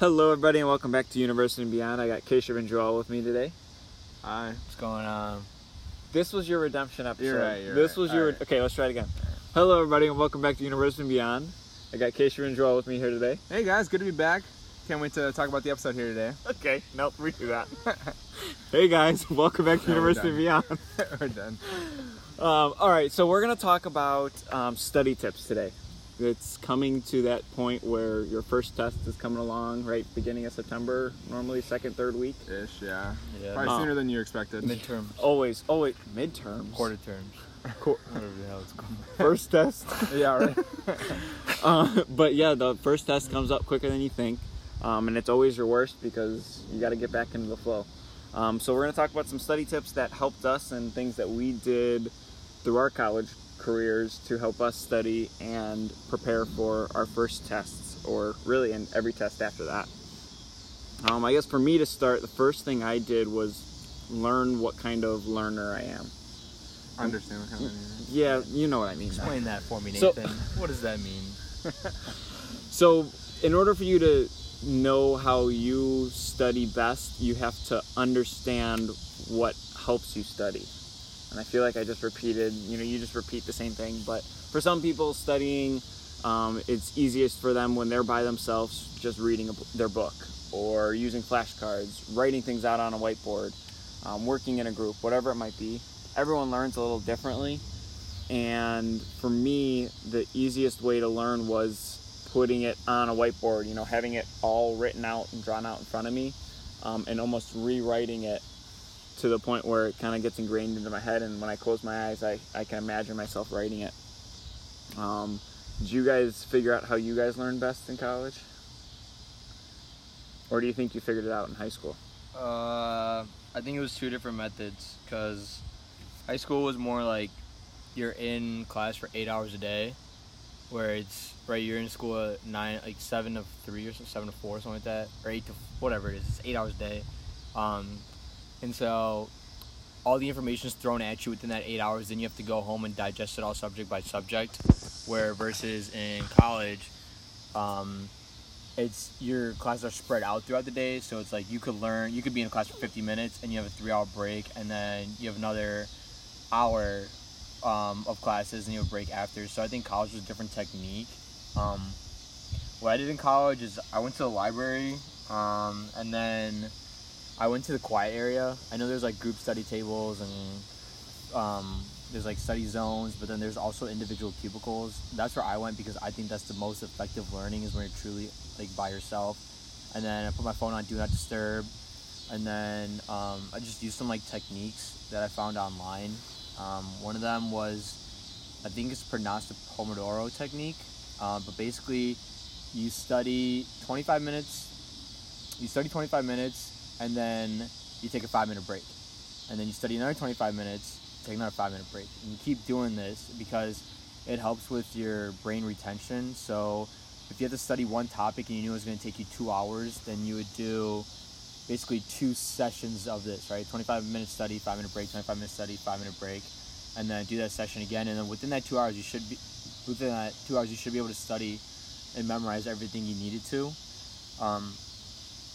Hello, everybody, and welcome back to University and Beyond. I got Keshav and Joel with me today. Hi. What's going on? This was your redemption episode. You're right, you're this right. was your. Right. Okay, let's try it again. Hello, everybody, and welcome back to University and Beyond. I got Keshav and Joel with me here today. Hey guys, good to be back. Can't wait to talk about the episode here today. Okay, nope, redo that. hey guys, welcome back to No, University and Beyond. We're done. Um, all right, so we're going to talk about um, study tips today. It's coming to that point where your first test is coming along, right? Beginning of September, normally second, third week. Ish, yeah. Yeah. Probably Oh. sooner than you expected. Midterm. Always, always midterms. quarter terms, Qu- whatever the hell it's called. first test. yeah, right. Uh, but yeah, the first test comes up quicker than you think, um, and it's always your worst because you got to get back into the flow. Um, so we're going to talk about some study tips that helped us and things that we did through our college careers to help us study and prepare for our first tests, or really in every test after that. Um, I guess for me to start, the first thing I did was learn what kind of learner I am. Understand what kind of meaning. Yeah, you know what I mean. Explain that for me, So- Nathan. what does that mean? So, in order for you to know how you study best, you have to understand what helps you study. And I feel like I just repeated, you know, you just repeat the same thing. But for some people, studying, um, it's easiest for them when they're by themselves, just reading a, their book or using flashcards, writing things out on a whiteboard, um, working in a group, whatever it might be. Everyone learns a little differently. And for me, the easiest way to learn was putting it on a whiteboard, you know, having it all written out and drawn out in front of me, um, and almost rewriting it to the point where it kind of gets ingrained into my head. And when I close my eyes, I, I can imagine myself writing it. Um, did you guys figure out how you guys learned best in college? Or do you think you figured it out in high school? Uh, I think it was two different methods because high school was more like you're in class for eight hours a day, where it's right you're in school at nine, like seven to three or seven to four, something like that, or eight to whatever it is. It's eight hours a day, um, and so all the information is thrown at you within that eight hours. Then you have to go home and digest it all subject by subject. Where versus in college, um, it's your classes are spread out throughout the day so it's like you could learn you could be in a class for 50 minutes and you have a three hour break and then you have another hour um, of classes and you have a break after so i think college was a different technique um, what i did in college is i went to the library um, and then i went to the quiet area. I know there's like group study tables and um, there's like study zones but then there's also individual cubicles. That's where i went because i think that's the most effective learning is when you're truly like by yourself. And then i put my phone on do not disturb. And then um, i just used some like techniques that i found online. Um, one of them was i think it's pronounced the pomodoro technique. Uh, but basically you study 25 minutes you study 25 minutes and then you take a five minute break. And then you study another 25 minutes take another five minute break. And you keep doing this because it helps with your brain retention. So if you had to study one topic and you knew it was going to take you two hours then you would do basically two sessions of this right? 25 minute study five minute break 25 minute study five minute break and then do that session again. And then within that two hours you should be within that two hours you should be able to study and memorize everything you needed to. Um,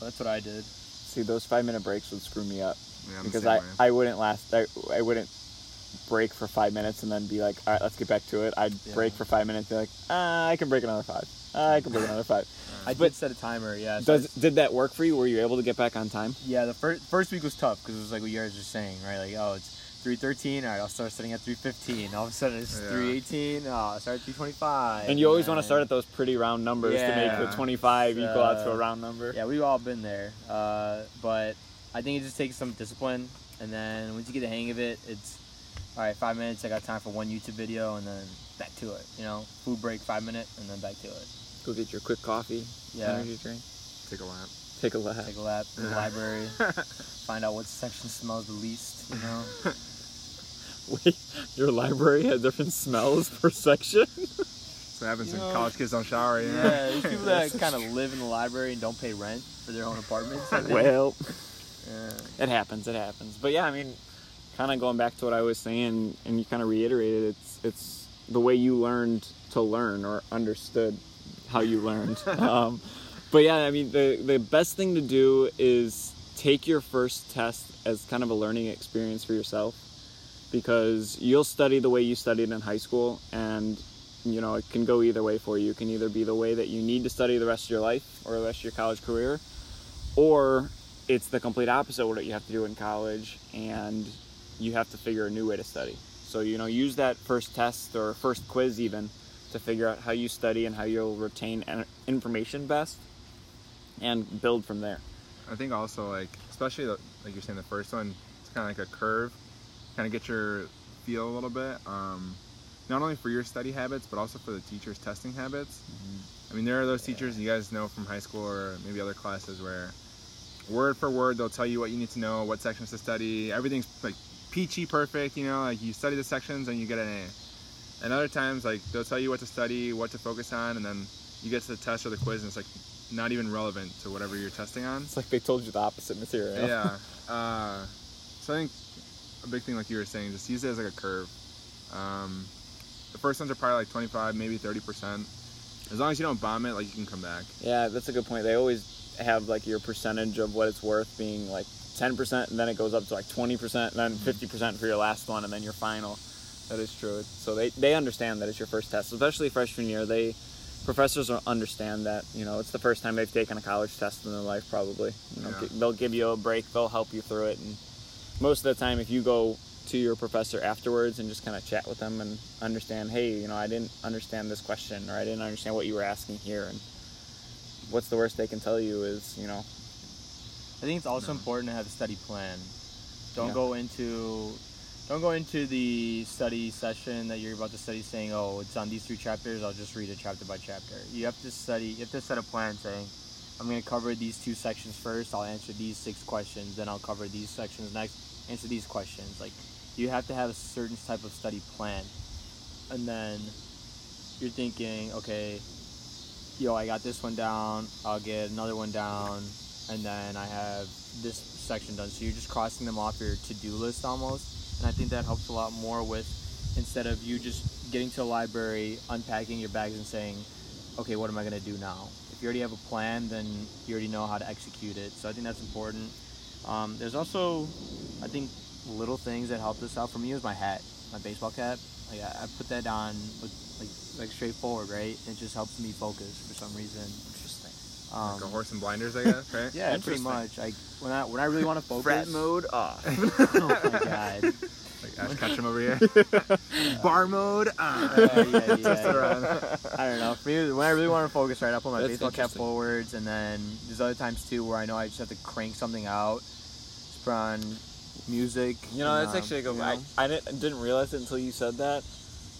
that's what i did See, those five minute breaks would screw me up. Yeah, because I, way. I wouldn't last I, I wouldn't break for five minutes and then be like all right let's get back to it I'd Yeah. break for five minutes and be like ah, I can break another five Ah, I can break another five i But- did set a timer yeah so does did that work for you were you able to get back on time Yeah, the first first week was tough because it was like what you guys were saying, right? Like, oh, it's three thirteen. All right, I'll start studying at three fifteen. All of a sudden, it's Yeah. three eighteen. Oh, I'll start at three twenty five. and you always want to start at those pretty round numbers to make the 25 equal out to a Uh, round number Yeah, we've all been there. Uh, but I think it just takes some discipline, and then once you get the hang of it, it's all right. Five minutes. I got time for one YouTube video, and then back to it. You know, food break, five minute, and then back to it. go get your quick coffee Yeah, energy drink Take a lap. take a lap take a lap in the library, find out what section smells the least. You know. wait your library has different smells per section So happens You when know- college kids don't shower. You know? Yeah, there's people that kind of live in the library and don't pay rent for their own apartments. Well Yeah. it happens it happens but yeah i mean kind of going back to what i was saying and you kind of reiterated it's it's the way you learned to learn or understood how you learned um, but yeah, I mean, the the best thing to do is take your first test as kind of a learning experience for yourself, because you'll study the way you studied in high school, and you know it can go either way for you. It can either be the way that you need to study the rest of your life or the rest of your college career, or it's the complete opposite of what you have to do in college, and you have to figure a new way to study. So you know, use that first test or first quiz even to figure out how you study and how you'll retain information best, and build from there. I think also like especially the, like you're saying the first one, it's kind of like a curve, kind of get your feel a little bit. Um, not only for your study habits, but also for the teachers' testing habits. I mean, there are those teachers you guys know from high school or maybe other classes where word for word they'll tell you what you need to know, what sections to study. Everything's like peachy perfect, you know, like you study the sections and you get an A. And other times like they'll tell you what to study, what to focus on, and then you get to the test or the quiz and it's like not even relevant to whatever you're testing on. It's like they told you the opposite material. Yeah. Uh, so I think a big thing, like you were saying, just use it as like a curve. Um, the first ones are probably like 25, maybe 30%. As long as you don't bomb it, like you can come back. Yeah, that's a good point. They always have like your percentage of what it's worth being like 10%, and then it goes up to like 20%, then 50% for your last one, and then your final. That is true. So they, they understand that it's your first test, especially freshman year. They professors understand that you know it's the first time they've taken a college test in their life. Probably, you know, Yeah. they'll give you a break. They'll help you through it, and most of the time, if you go to your professor afterwards and just kind of chat with them and understand, hey, you know, I didn't understand this question, or I didn't understand what you were asking here, and what's the worst they can tell you is, you know, I think it's also important to have a study plan. Don't Yeah. go into don't go into the study session that you're about to study saying, "Oh, it's on these three chapters. I'll just read it chapter by chapter." You have to study. You have to set a plan saying, "I'm going to cover these two sections first. I'll answer these six questions. Then I'll cover these sections next. Answer these questions." Like you have to have a certain type of study plan, and then you're thinking, "Okay, yo, I got this one down. I'll get another one down." and then I have this section done. So you're just crossing them off your to-do list almost, and I think that helps a lot more with instead of you just getting to the library, unpacking your bags, and saying, "Okay, what am I gonna do now?" If you already have a plan, then you already know how to execute it. So I think that's important. Um, there's also, I think, little things that helped us out. For me, it was my hat, my baseball cap. Like I, I put that on, with, like like straightforward, right? It just helps me focus for some reason. interesting. Um, Like a horse and blinders, I guess, right? yeah, pretty much. Like when I when I really want to focus. Frat mode off. oh my god. Like Ash Ketchum over here. Bar mode on. Yeah, yeah, Twist yeah, around. I don't know. For me, when I really want to focus, right, I'll put my That's baseball cap interesting. forwards, and then there's other times too where I know I just have to crank something out, just put on music. You know, that's um, actually a good you one. know? I, I didn't, didn't realize it until you said that.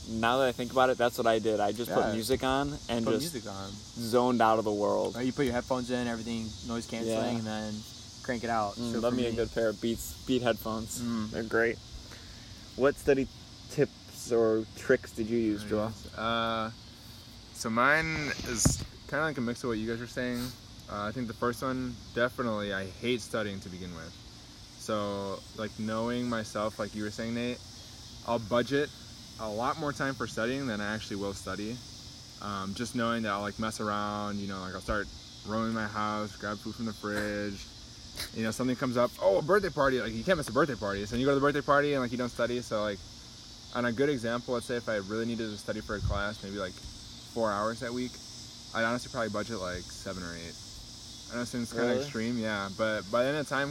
Now that I think about it, that's what I did. I just Yeah. put music on and put just music on. zoned out of the world. Right, you put your headphones in, everything noise canceling, Yeah. and then crank it out. Mm, So love for me a good pair of Beats Beat headphones. Mm. They're great. What study tips or tricks did you use, Joel? Uh, so mine is kind of like a mix of what you guys were saying. Uh, I think the first one, definitely, I hate studying to begin with. So, like knowing myself, like you were saying, Nate, I'll budget a lot more time for studying than I actually will study. Um, just knowing that I'll like mess around, you know, like I'll start roaming my house, grab food from the fridge. You know, something comes up. Oh, a birthday party! Like you can't miss a birthday party. So you go to the birthday party and like you don't study. So like, on a good example, let's say if I really needed to study for a class, maybe like four hours that week, I'd honestly probably budget like seven or eight. I know it seems kind of Really? extreme, yeah, but by the end of the time,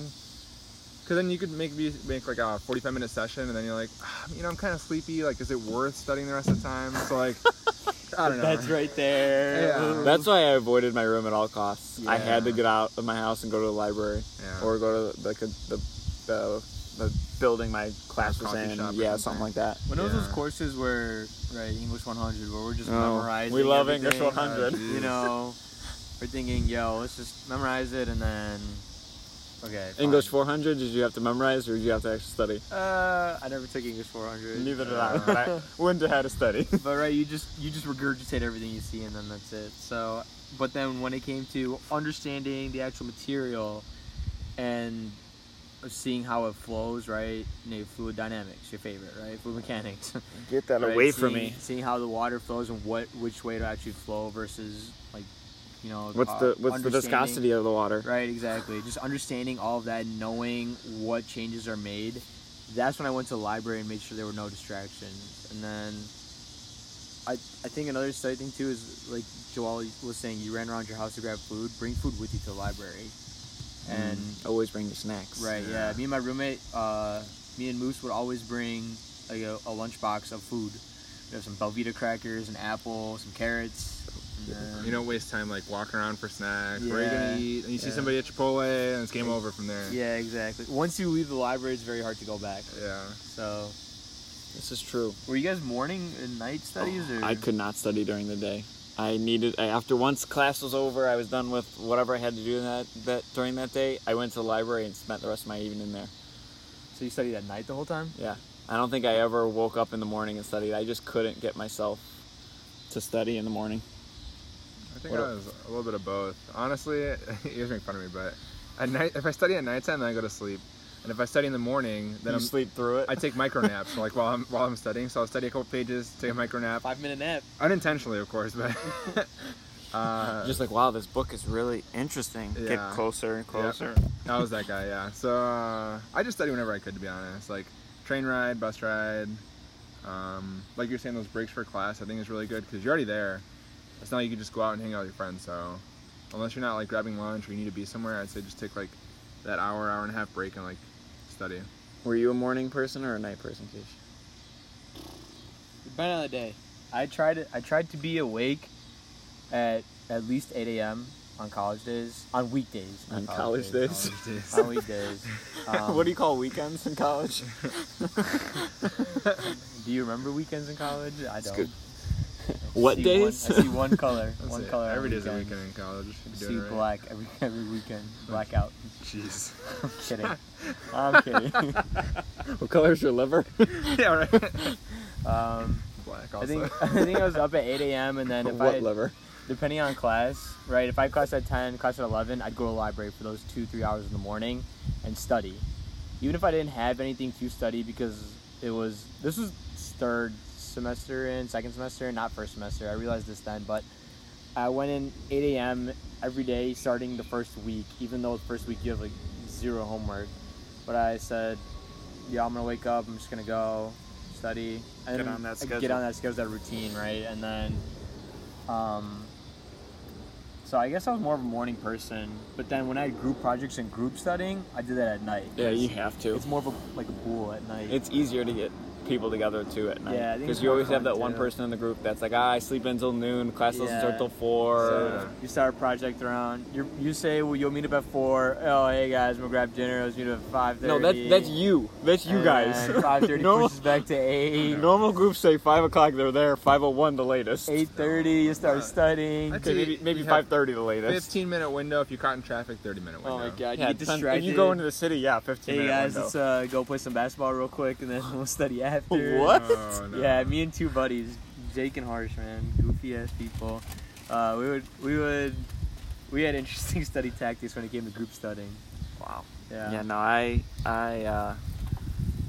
because then you could make me make like a 45 minute session, and then you're like, ah, you know, I'm kind of sleepy. Like, is it worth studying the rest of the time? So like, I don't know. That's right there. Yeah. That's why I avoided my room at all costs. I had to get out of my house and go to the library Yeah. or go to like a, the, the the building my class was in. shop or Yeah, something. something like that. When it was those courses where, right, English 100, where we're just Oh, memorizing. we love English 100. Uh, You know, we're thinking, yo, let's just memorize it and then, okay. fine. English 400, did you have to memorize or did you have to actually study? Uh, I never took English 400. Neither did I, I wouldn't have had to study. but right, you just you just regurgitate everything you see and then that's it. So, but then when it came to understanding the actual material and seeing how it flows, right? You know, fluid dynamics, your favorite, right? Fluid mechanics. Get that right? away from me. Seeing how the water flows and what which way to actually flow versus like you know. What's uh, the what's the viscosity of the water? Right, exactly. Just understanding all of that, knowing what changes are made. That's when I went to the library and made sure there were no distractions. And then I I think another study thing too is like Joel was saying, you ran around your house to grab food. Bring food with you to the library. And Mm, always bring your snacks. right, yeah. Yeah. Me and my roommate, uh, me and Moose would always bring like a, a lunchbox of food. We have some Belvita crackers, an apple, some carrots. And You don't waste time like walking around for snacks. Where are you Yeah, gonna eat? And you see somebody at Chipotle, and it's game over from there. Yeah, exactly. Once you leave the library, it's very hard to go back. Yeah. So, This is true. were you guys morning and night studies, oh, or I could not study during the day. I needed I- after once class was over, I was done with whatever I had to do that that during that day. I went to the library and spent the rest of my evening there. So you studied at night the whole time? Yeah, I don't think I ever woke up in the morning and studied. I just couldn't get myself to study in the morning. I think What I a- was a little bit of both. Honestly, you guys make fun of me, but at night, if I study at nighttime, then I go to sleep. And if I study in the morning, then you I'm, sleep through it. I take micro naps, like while I'm while I'm studying. So I'll study a couple pages, take a micro nap, Five minute nap. unintentionally, of course, but. uh, just like wow, this book is really interesting. Get closer and closer. I was that guy, yeah. So uh, I just study whenever I could, to be honest. Like train ride, bus ride. Um, like you're saying, those breaks for class, I think is really good because you're already there. It's not like you can just go out and hang out with your friends. So unless you're not like grabbing lunch or you need to be somewhere, I'd say just take like that hour, hour and a half break and like study. Were you a morning person or a night person, Kish? Depending on the day. I tried it. I tried to be awake at at least 8 a.m. on college days, on weekdays. On college days? College days. on weekdays. Um, what do you call weekends in college? do you remember weekends in college? I don't. good. I What see days? One, I see one color. That's one it. color. on Every day's a weekend. weekend in college. I see doing right. black every every weekend. Blackout. Jeez. I'm kidding. I'm kidding. what color is your liver? yeah, right. Um, Black I think I think I was up at 8 a.m. and then if what I liver? depending on class, right? If I had class at 10, class at 11, I'd go to the library for those two, three hours in the morning and study. Even if I didn't have anything to study because it was, this was third semester in, second semester, not first semester. I realized this then, but I went in 8 a.m. every day starting the first week, even though the first week you have like zero homework. But I said, yeah, I'm gonna wake up, I'm just gonna go study. And Get on that schedule. Get on that schedule, that routine, right? And then, um, so I guess I was more of a morning person. But then when I had group projects and group studying, I did that at night. Yeah, you have to. It's more of a like a pool at night. It's easier to get people together too at night. Yeah, because you always have fun, that one too. person in the group that's like, ah, I sleep until noon. Class doesn't start Yeah. till four. So- you start a project around. You you say, well, you'll meet up at four. Oh, hey guys, we'll grab dinner. Let's meet up at five thirty. no, that's that's you. That's you guys. Five thirty normal, pushes back to eight. normal groups say five o'clock. They're there. Five o one the latest. Eight thirty, you start Uh, studying. Okay, maybe maybe five thirty the latest. 15 minute window if you're caught in traffic 30 minute window Oh my god, Yeah, you it get distracted. If you go into the city, yeah, fifteen Hey minute guys, window. let's uh, go play some basketball real quick, and then we'll study after. What? Oh, no. Yeah, me and two buddies, Jake and Harsh, man, goofy ass people. Uh, we would, we would, we had interesting study tactics when it came to group studying. wow. Yeah. Yeah, no, I I uh,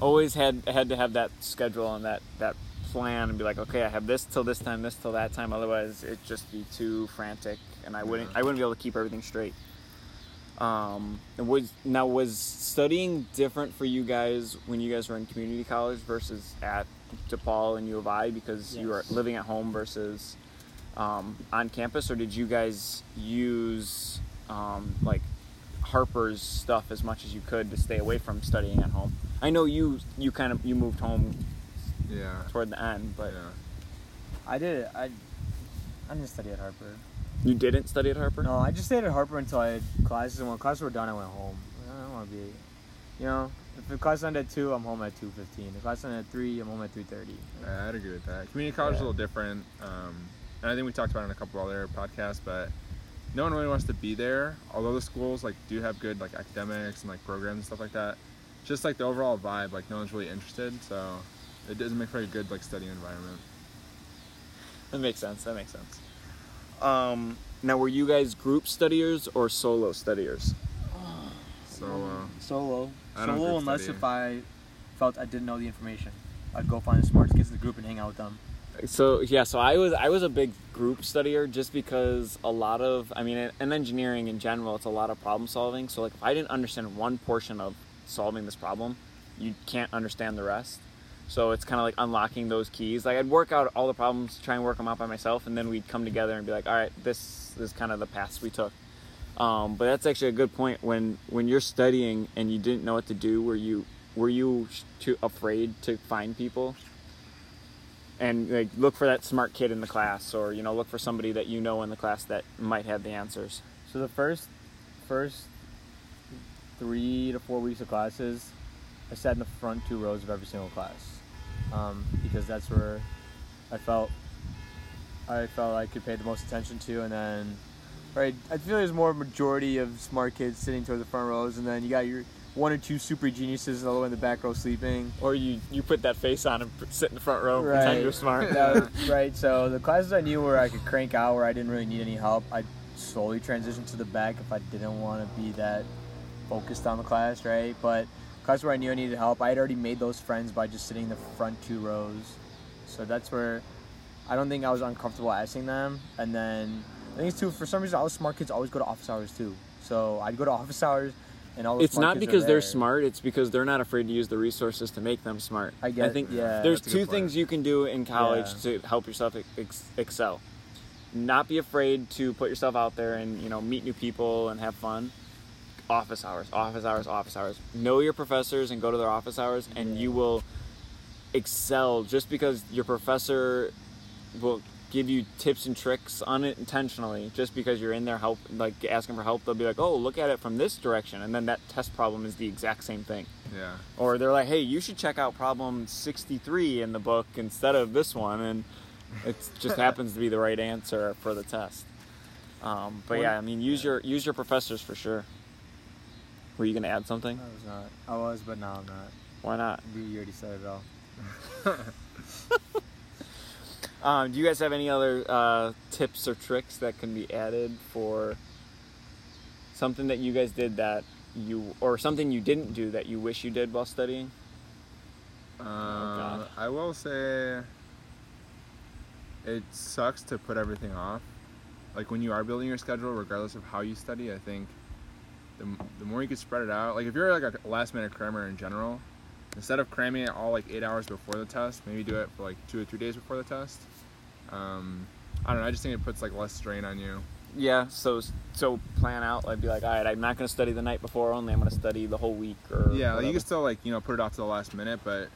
always had had to have that schedule and that that plan and be like, okay, I have this till this time, this till that time. Otherwise, it'd just be too frantic, and I wouldn't Yeah. I wouldn't be able to keep everything straight. Um, and was now was studying different for you guys when you guys were in community college versus at DePaul and U of I because you were living at home versus um, on campus, or did you guys use um, like Harper's stuff as much as you could to stay away from studying at home? I know you you kind of you moved home Yeah. toward the end, but yeah. I did. I, I didn't study at Harper. You didn't study at Harper. No, I just stayed at Harper until I had classes, and when classes were done, I went home. I don't want to be, you know, if the class ended at two, I'm home at two fifteen. If class ended at three, I'm home at three thirty. Yeah, I'd agree with that. Community college is a little different, um, and I think we talked about it in a couple other podcasts. But no one really wants to be there. Although the schools like do have good like academics and like programs and stuff like that, just like the overall vibe, like no one's really interested. So it doesn't make for a good like studying environment. That makes sense. That makes sense. Um, now, were you guys group studiers or solo studiers? So uh, Solo. I don't Solo unless study. if I felt I didn't know the information. I'd go find the smartest kids in the group and hang out with them. So yeah, so I was I was a big group studier just because a lot of I mean in engineering in general it's a lot of problem solving. So like if I didn't understand one portion of solving this problem, you can't understand the rest. So it's kind of like unlocking those keys. Like I'd work out all the problems, try and work them out by myself, and then we'd come together and be like, all right, this is kind of the paths we took. Um, but that's actually a good point. When when you're studying and you didn't know what to do, were you were you too afraid to find people and like look for that smart kid in the class, or you know look for somebody that you know in the class that might have the answers? So the first first three to four weeks of classes, I sat in the front two rows of every single class um, because that's where I felt I felt I could pay the most attention to, and then right, I feel there's more majority of smart kids sitting towards the front rows, and then you got your one or two super geniuses all the way in the back row sleeping. Or you you put that face on and sit in the front row, and pretend you're smart. Was- right. So the classes I knew where I could crank out, where I didn't really need any help, I slowly transitioned to the back if I didn't want to be that focused on the class, right? But class where I knew I needed help, I had already made those friends by just sitting in the front two rows. So that's where I don't think I was uncomfortable asking them. And then I think it's too for some reason all the smart kids always go to office hours too. So I'd go to office hours, and all the it's not because they're smart it's because they're not afraid to use the resources to make them smart I get- think yeah, there's that's two things you can do in college Yeah. to help yourself ex- excel not be afraid to put yourself out there and you know meet new people and have fun office hours office hours office hours know your professors and go to their office hours and Yeah. you will excel just because your professor will give you tips and tricks unintentionally just because you're in there help like asking for help they'll be like oh look at it from this direction and then that test problem is the exact same thing Yeah. or they're like hey you should check out problem 63 in the book instead of this one and it just happens to be the right answer for the test um, but yeah i mean use your use your professors for sure were you going to add something I was not. I was, but now I'm not. why not You already said it all. Um, do you guys have any other uh, tips or tricks that can be added for something that you guys did that you, or something you didn't do that you wish you did while studying? Uh, God. I will say it sucks to put everything off. Like when you are building your schedule, regardless of how you study, I think the, the more you can spread it out. Like if you're like a last minute crammer in general, instead of cramming it all like eight hours before the test, maybe do it for like two or three days before the test. Um, I don't know. I just think it puts like less strain on you. Yeah, so so plan out. Like be like, all right, I'm not going to study the night before. Only I'm going to study the whole week. Or Yeah, like you can still like you know put it off to the last minute, but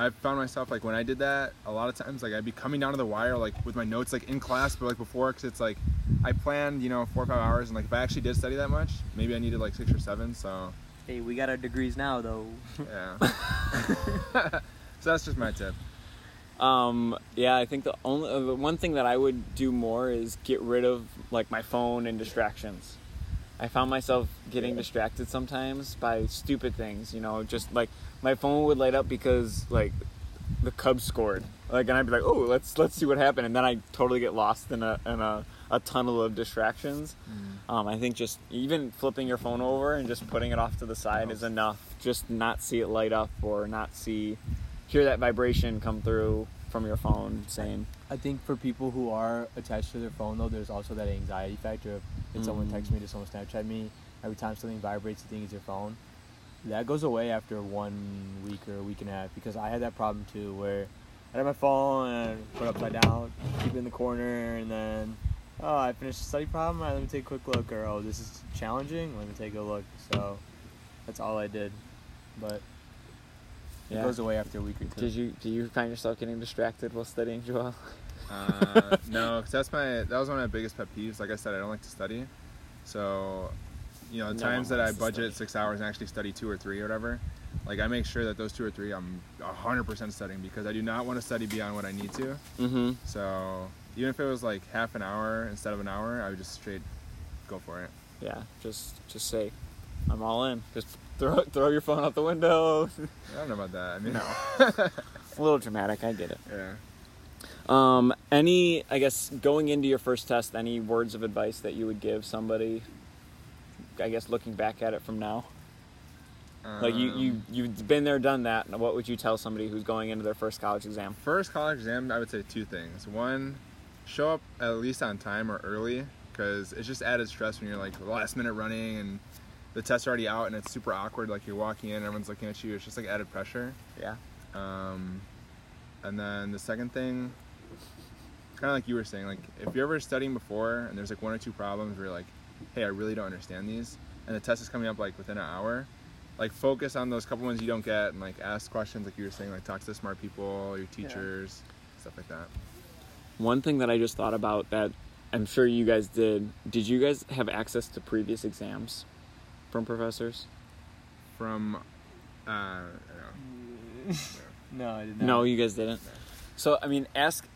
I found myself like when I did that a lot of times like I'd be coming down to the wire like with my notes like in class, but like before because it's like I planned you know four or five hours and like if I actually did study that much, maybe I needed like six or seven. So Hey, we got our degrees now, though. yeah. so that's just my tip. Um, yeah, I think the only uh, the one thing that I would do more is get rid of like my phone and distractions. I found myself getting distracted sometimes by stupid things, you know, just like my phone would light up because like the Cubs scored, like, and I'd be like, oh, let's let's see what happened, and then I totally get lost in a in a, a tunnel of distractions. Um, I think just even flipping your phone over and just putting it off to the side is enough. Just not see it light up or not see, hear that vibration come through from your phone saying, I think for people who are attached to their phone, though, there's also that anxiety factor of if someone Mhm. texts me, does someone Snapchat me, every time something vibrates, you think it's your phone. That goes away after one week or a week and a half because I had that problem too where I had my phone and put it upside down, keep it in the corner, and then, oh, I finished the study problem, right, let me take a quick look, or oh, this is challenging, let me take a look. So that's all I did. But it Yeah. goes away after a week or two. "Did you do you find yourself getting distracted while studying, Joel?" Uh, no, 'cause that's my that was one of my biggest pet peeves. Like I said, I don't like to study, so you know the No times that I budget six hours and actually study two or three or whatever, like I make sure that those two or three I'm hundred percent studying because I do not want to study beyond what I need to. Mm-hmm. So even if it was like half an hour instead of an hour, I would just straight go for it. Yeah, just just say, "I'm all in." Just throw throw your phone out the window. I don't know about that. I mean, No. a little dramatic. I get it. yeah. Um, any, I guess, going into your first test, any words of advice that you would give somebody? I guess looking back at it from now. like you, you Um, you've been there, done that. What would you tell somebody who's going into their first college exam? First college exam, I would say two things. One, show up at least on time or early, because it's just added stress when you're like last minute running and the test's already out and it's super awkward. Like you're walking in, everyone's looking at you. It's just like added pressure. Yeah. Um, and then the second thing, kind of like you were saying, like if you're ever studying before and there's like one or two problems where you're like, hey, I really don't understand these, and the test is coming up like within an hour, like focus on those couple ones you don't get and like ask questions like you were saying, like talk to the smart people, your teachers, stuff like that. One thing that I just thought about that I'm sure you guys did. Did you guys have access to previous exams from professors? From, uh, I don't know. No, I did not. No, you guys didn't. So I mean, ask.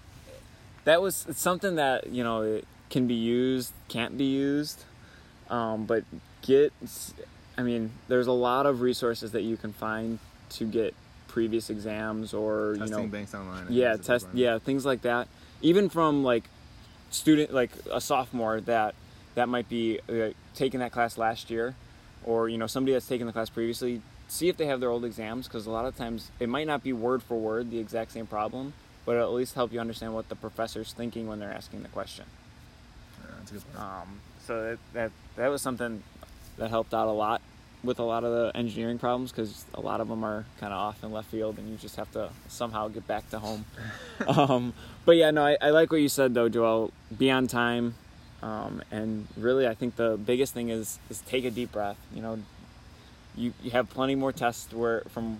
That was it's something that you know it can be used, can't be used, um, but get. I mean, there's a lot of resources that you can find to get previous exams or testing you know banks online. Yeah is a big test yeah things like that even from like student like a sophomore that that might be uh, taking that class last year or you know somebody that's taken the class previously see if they have their old exams because a lot of times it might not be word for word the exact same problem but it'll at least help you understand what the professor's thinking when they're asking the question Yeah, that's a good point. um, so that, that that was something that helped out a lot with a lot of the engineering problems because a lot of them are kind of off in left field and you just have to somehow get back to home. um, but yeah, no, I, I like what you said though, Joel. Be on time, um, and really, I think the biggest thing is is take a deep breath. You know, you you have plenty more tests where from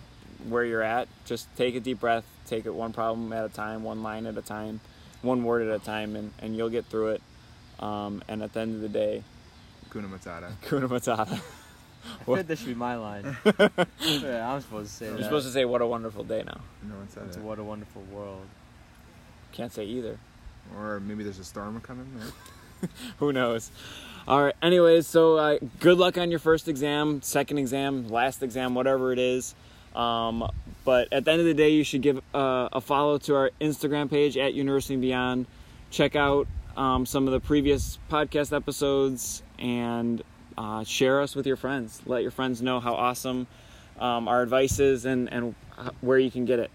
where you're at. Just take a deep breath. Take it one problem at a time, one line at a time, one word at a time, and, and you'll get through it. Um, and at the end of the day, Kuna Matata. Kuna Matata. I feel like that should be my line. yeah, I'm supposed to say. You're supposed to say, "What a wonderful day." Now, No one said It's it. what a wonderful world. can't say either. Or maybe there's a storm coming. Right? Who knows? All right. Anyways, so uh, good luck on your first exam, second exam, last exam, whatever it is. Um, but at the end of the day, you should give uh, a follow to our Instagram page at University Beyond. Check out um, some of the previous podcast episodes and uh, share us with your friends. Let your friends know how awesome um, our advice is and, and where you can get it.